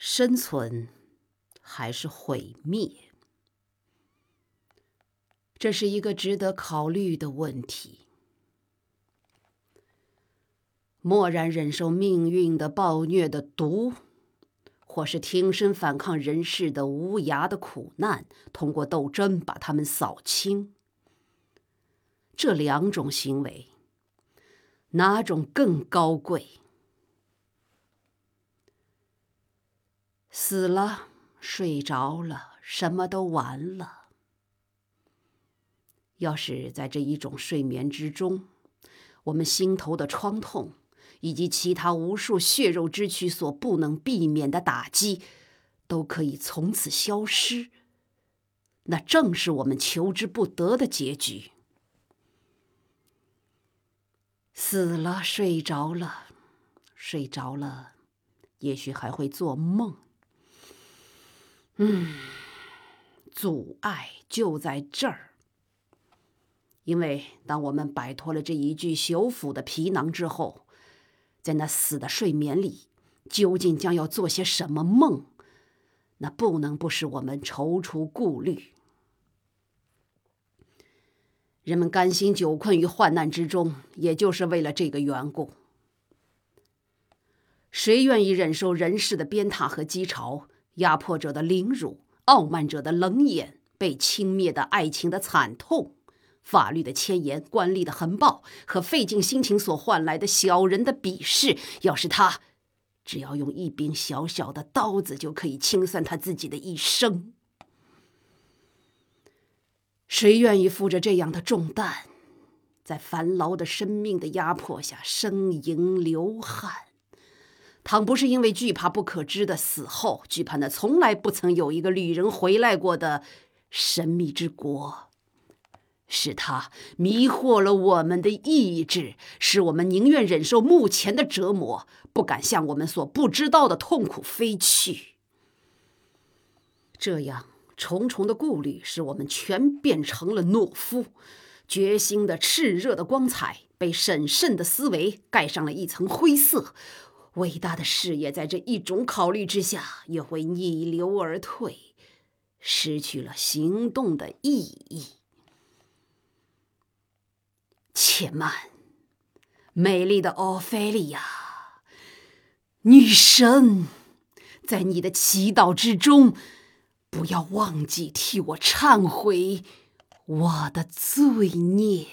生存还是毁灭？这是一个值得考虑的问题。默然忍受命运的暴虐的毒，或是挺身反抗人世的无涯的苦难，通过斗争把他们扫清。这两种行为，哪种更高贵？死了，睡着了，什么都完了。要是在这一种睡眠之中，我们心头的创痛，以及其他无数血肉之躯所不能避免的打击，都可以从此消失，那正是我们求之不得的结局。死了，睡着了，睡着了，也许还会做梦。嗯，阻碍就在这儿。因为当我们摆脱了这一具朽腐的皮囊之后，在那死的睡眠里，究竟将要做些什么梦？那不能不使我们踌躇顾虑。人们甘心久困于患难之中，也就是为了这个缘故。谁愿意忍受人世的鞭挞和讥嘲？压迫者的凌辱，傲慢者的冷眼，被轻蔑的爱情的惨痛，法律的牵延，官吏的横暴，和费尽心情所换来的小人的鄙视。要是他，只要用一柄小小的刀子，就可以清算他自己的一生。谁愿意负着这样的重担，在繁劳的生命的压迫下呻吟流汗？倘不是因为惧怕不可知的死后，惧怕那从来不曾有一个旅人回来过的神秘之国，是他迷惑了我们的意志，使我们宁愿忍受目前的折磨，不敢向我们所不知道的痛苦飞去。这样重重的顾虑，使我们全变成了懦夫，决心的炽热的光彩被审慎的思维盖上了一层灰色。伟大的事业在这一种考虑之下，也会逆流而退，失去了行动的意义。且慢，美丽的奥菲利亚，女神，在你的祈祷之中，不要忘记替我忏悔我的罪孽。